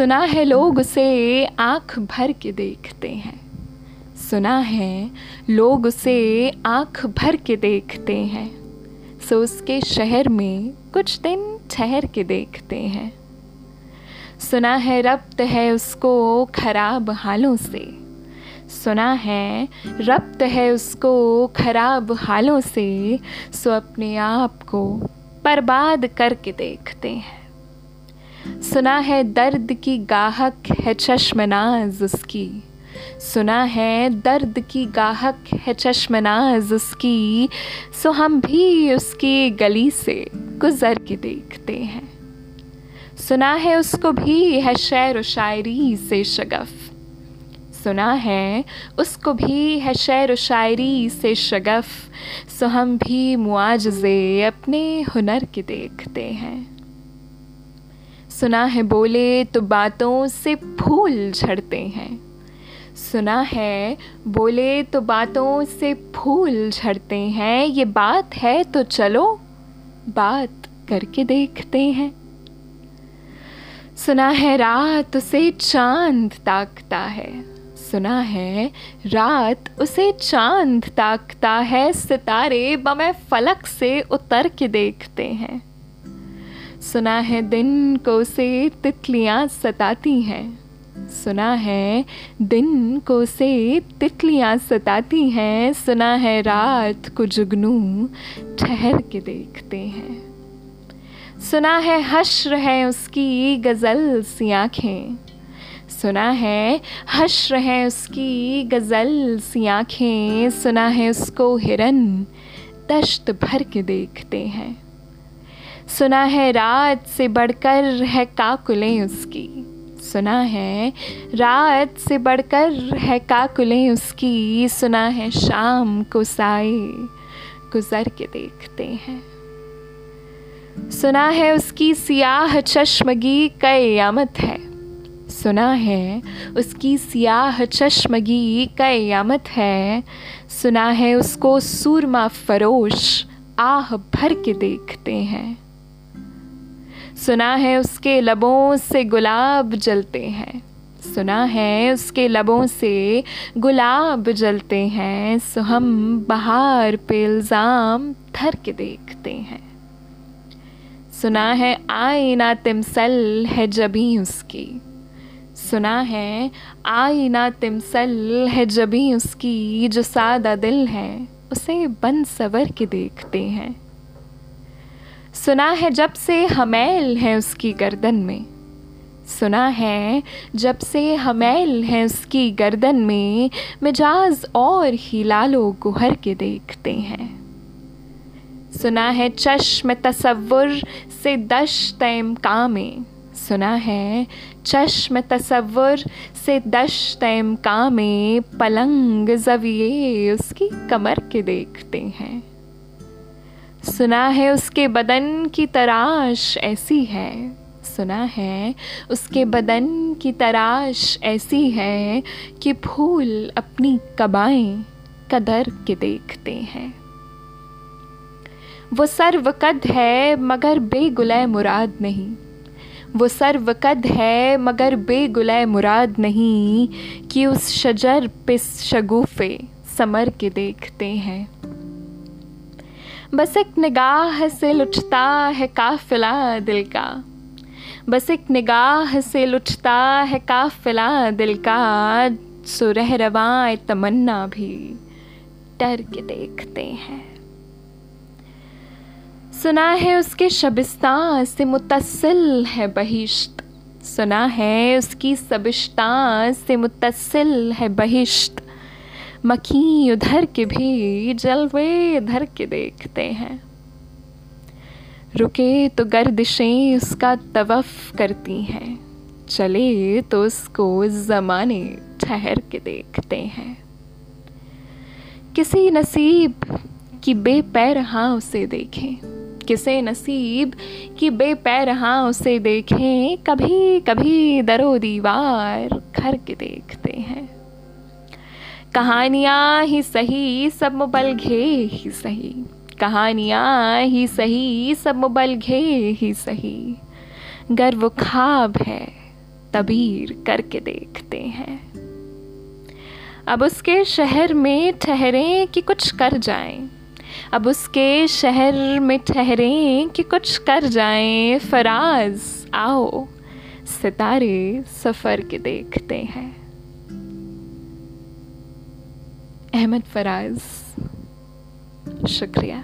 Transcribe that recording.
सुना है लोग उसे, आँख भर के देखते हैं। सुना है लोग उसे, आँख भर के देखते हैं। सो उसके शहर में कुछ दिन ठहर के देखते हैं। सुना है रब्त है उसको खराब हालों से। सुना है रब्त है उसको खराब हालों से। सो अपने आप को बर्बाद करके देखते हैं। सुना है दर्द की गाहक है चश्मनाज उसकी। सुना है दर्द की गाहक है चश्मनाज उसकी। सो हम भी उसकी गली से गुजर के देखते हैं। सुना है उसको भी है शेर व शायरी से शगफ। सुना है उसको भी है शेर व शायरी से शगफ। सो हम भी मुआजे अपने हुनर के देखते हैं। सुना है बोले तो बातों से फूल झड़ते हैं। सुना है बोले तो बातों से फूल झड़ते हैं। ये बात है तो चलो, बात करके देखते हैं। सुना है रात उसे चाँद ताकता है। सुना है रात उसे चाँद ताकता है। सितारे बमे फलक से उतर के देखते हैं। सुना है दिन को से तितलियाँ सताती हैं। सुना है दिन को से तितलियाँ सताती हैं। सुना है रात को जुगनू ठहर के देखते हैं। सुना है हश्र है उसकी गज़ल सी आँखें। सुना है हश्र है उसकी गज़ल सी आँखें। सुना है उसको हिरन दश्त भर के देखते हैं। सुना है रात से बढ़कर है काकुलें उसकी। सुना है रात से बढ़कर है काकुलें उसकी। सुना है शाम को साए गुजर के देखते हैं। सुना है उसकी सियाह चश्मगी कयामत है। सुना है उसकी सियाह चश्मगी कयामत है। सुना है उसको सूरमा फरोश आह भर के देखते हैं। सुना है उसके लबों से गुलाब जलते हैं। सुना है उसके लबों से गुलाब जलते हैं। सो हम बहार पे इल्ज़ाम धर के देखते हैं। सुना है आईना तिमसल है जबी उसकी। सुना है आईना तिमसल है जबी उसकी। जो सादा दिल है, उसे बन सवर के देखते हैं। सुना है जब से हमेल है उसकी गर्दन में। सुना है जब से हमेल है उसकी गर्दन में, मिजाज और ही लालो गुहर के देखते हैं। सुना है चश्म तसव्वुर से दश तैम कामें। सुना है चश्म तसव्वुर से दश तैम कामें, पलंग जविए उसकी कमर के देखते हैं। सुना है उसके बदन की तराश ऐसी है, सुना है उसके बदन की तराश ऐसी है कि फूल अपनी कबाएँ कदर के देखते हैं। वो सर्वकद है मगर बेगुलय मुराद नहीं। वो सर्वकद है मगर बेगुलय मुराद नहीं कि उस शजर पे शगुफे समर के देखते हैं। बस एक निगाह से लुटता है काफिला दिल का। बस एक निगाह से लुटता है काफिला दिल का। सुरह रवाए तमन्ना भी डर के देखते हैं। सुना है उसके शबिस्तान से मुतसिल है बहिश्त। सुना है उसकी सबिश्तान से मुतसिल है बहिश्त। मखी उधर के भी जलवे इधर के देखते हैं। रुके तो गर्दिशें उसका तवफ करती हैं, चले तो उसको ज़माने ठहर के देखते हैं। किसी नसीब की बेपैरहा उसे देखें, किसे नसीब की बेपैरहा उसे देखें कभी कभी दरो दीवार घर के देखते हैं। कहानियाँ ही सही, सब मुबल घे ही सही। कहानियाँ ही सही, सब मुबल घे ही सही। गर वो खाब है, तबीर करके देखते हैं। अब उसके शहर में ठहरे कि कुछ कर जाएँ। अब उसके शहर में ठहरे कि कुछ कर जाएँ। फराज, आओ, सितारे सफ़र के देखते हैं। अहमद फराज शुक्रिया।